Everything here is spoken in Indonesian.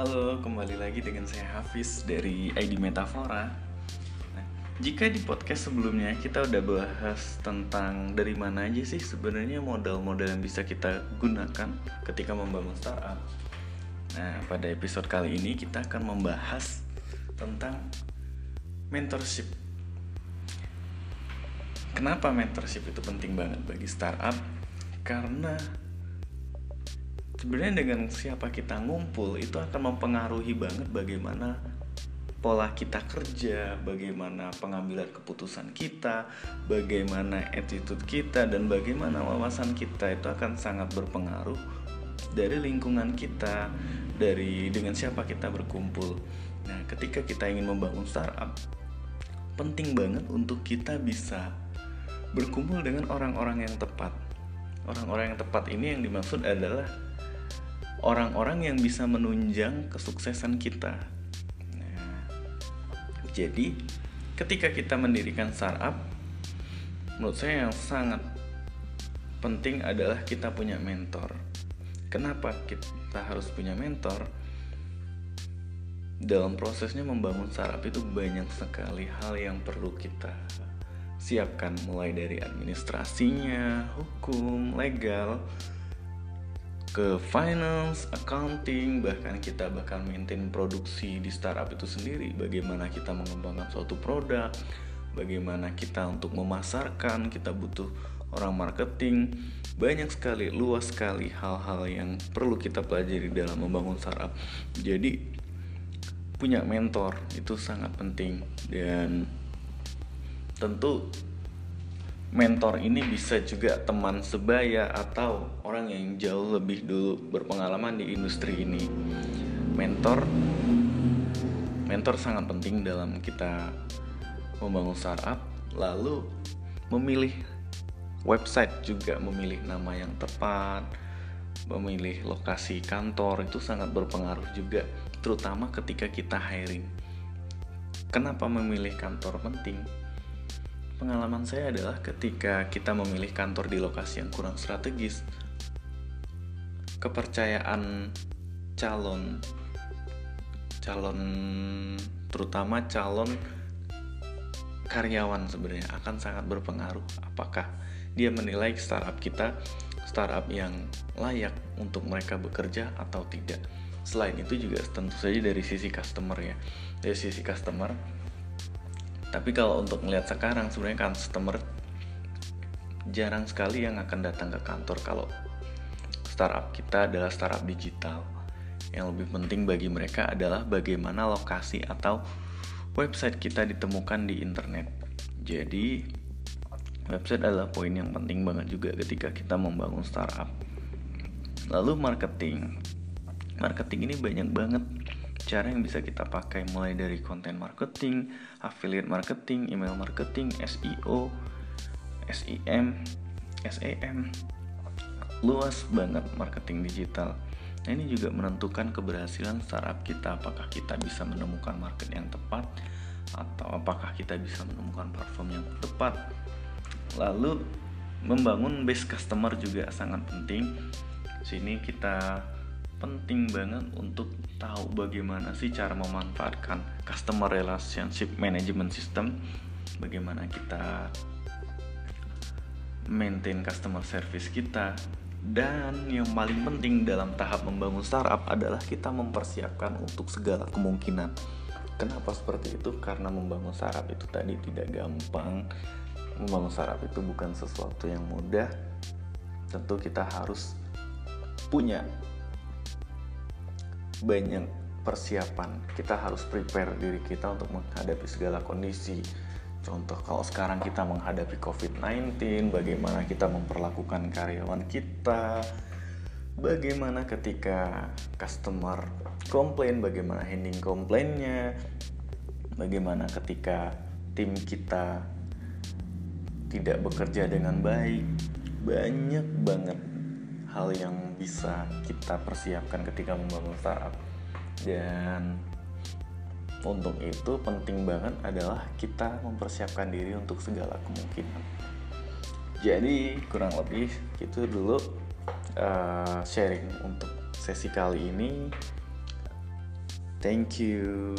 Halo, kembali lagi dengan saya Hafiz dari ID Metafora. Nah, jika di podcast sebelumnya kita udah bahas tentang dari mana aja sih sebenarnya modal-modal yang bisa kita gunakan ketika membangun startup. Nah, pada episode kali ini kita akan membahas tentang mentorship. Kenapa mentorship itu penting banget bagi startup? Karena sebenarnya dengan siapa kita ngumpul itu akan mempengaruhi banget bagaimana pola kita kerja, bagaimana pengambilan keputusan kita, bagaimana attitude kita dan bagaimana wawasan kita itu akan sangat berpengaruh dari lingkungan kita, dari dengan siapa kita berkumpul. Nah, ketika kita ingin membangun startup, penting banget untuk kita bisa berkumpul dengan orang-orang yang tepat. Orang-orang yang tepat ini yang dimaksud adalah orang-orang yang bisa menunjang kesuksesan kita. Nah, jadi ketika kita mendirikan startup, menurut saya yang sangat penting adalah kita punya mentor. Kenapa kita harus punya mentor? Dalam prosesnya membangun startup itu banyak sekali hal yang perlu kita siapkan mulai dari administrasinya, hukum, legal, ke finance, accounting, bahkan kita bakal maintain produksi di startup itu sendiri. Bagaimana kita mengembangkan suatu produk, bagaimana kita untuk memasarkan, kita butuh orang marketing. Banyak sekali, luas sekali hal-hal yang perlu kita pelajari dalam membangun startup. Jadi punya mentor itu sangat penting dan tentu mentor ini bisa juga teman sebaya atau orang yang jauh lebih dulu berpengalaman di industri ini. Mentor mentor sangat penting dalam kita membangun startup, lalu memilih website juga memilih nama yang tepat, memilih lokasi kantor itu sangat berpengaruh juga, terutama ketika kita hiring. Kenapa memilih kantor penting? Pengalaman saya adalah ketika kita memilih kantor di lokasi yang kurang strategis, kepercayaan calon calon terutama calon karyawan sebenarnya akan sangat berpengaruh apakah dia menilai startup kita startup yang layak untuk mereka bekerja atau tidak. Selain itu juga tentu saja dari sisi customer ya. Dari sisi customer tapi kalau untuk melihat sekarang sebenarnya customer jarang sekali yang akan datang ke kantor kalau startup kita adalah startup digital. Yang lebih penting bagi mereka adalah bagaimana lokasi atau website kita ditemukan di internet. Jadi website adalah poin yang penting banget juga ketika kita membangun startup. Lalu marketing. Marketing ini banyak banget cara yang bisa kita pakai mulai dari konten marketing, affiliate marketing, email marketing, SEO, SEM, SEM, luas banget marketing digital. Nah, ini juga menentukan keberhasilan startup kita apakah kita bisa menemukan market yang tepat atau apakah kita bisa menemukan platform yang tepat. Lalu membangun base customer juga sangat penting. Sini kita penting banget untuk tahu bagaimana sih cara memanfaatkan customer relationship management system. Bagaimana kita maintain customer service kita. Dan yang paling penting dalam tahap membangun startup adalah kita mempersiapkan untuk segala kemungkinan. Kenapa seperti itu? Karena membangun startup itu tadi tidak gampang. Membangun startup itu bukan sesuatu yang mudah. Tentu kita harus punya banyak persiapan. Kita harus prepare diri kita untuk menghadapi segala kondisi. Contoh kalau sekarang kita menghadapi COVID-19 bagaimana kita memperlakukan karyawan kita? Bagaimana ketika customer komplain bagaimana handling komplainnya bagaimana ketika tim kita tidak bekerja dengan baik? Banyak banget hal yang bisa kita persiapkan ketika membangun startup. Dan untuk itu penting banget adalah kita mempersiapkan diri untuk segala kemungkinan. Jadi kurang lebih itu dulu uh, sharing untuk sesi kali ini. Thank you.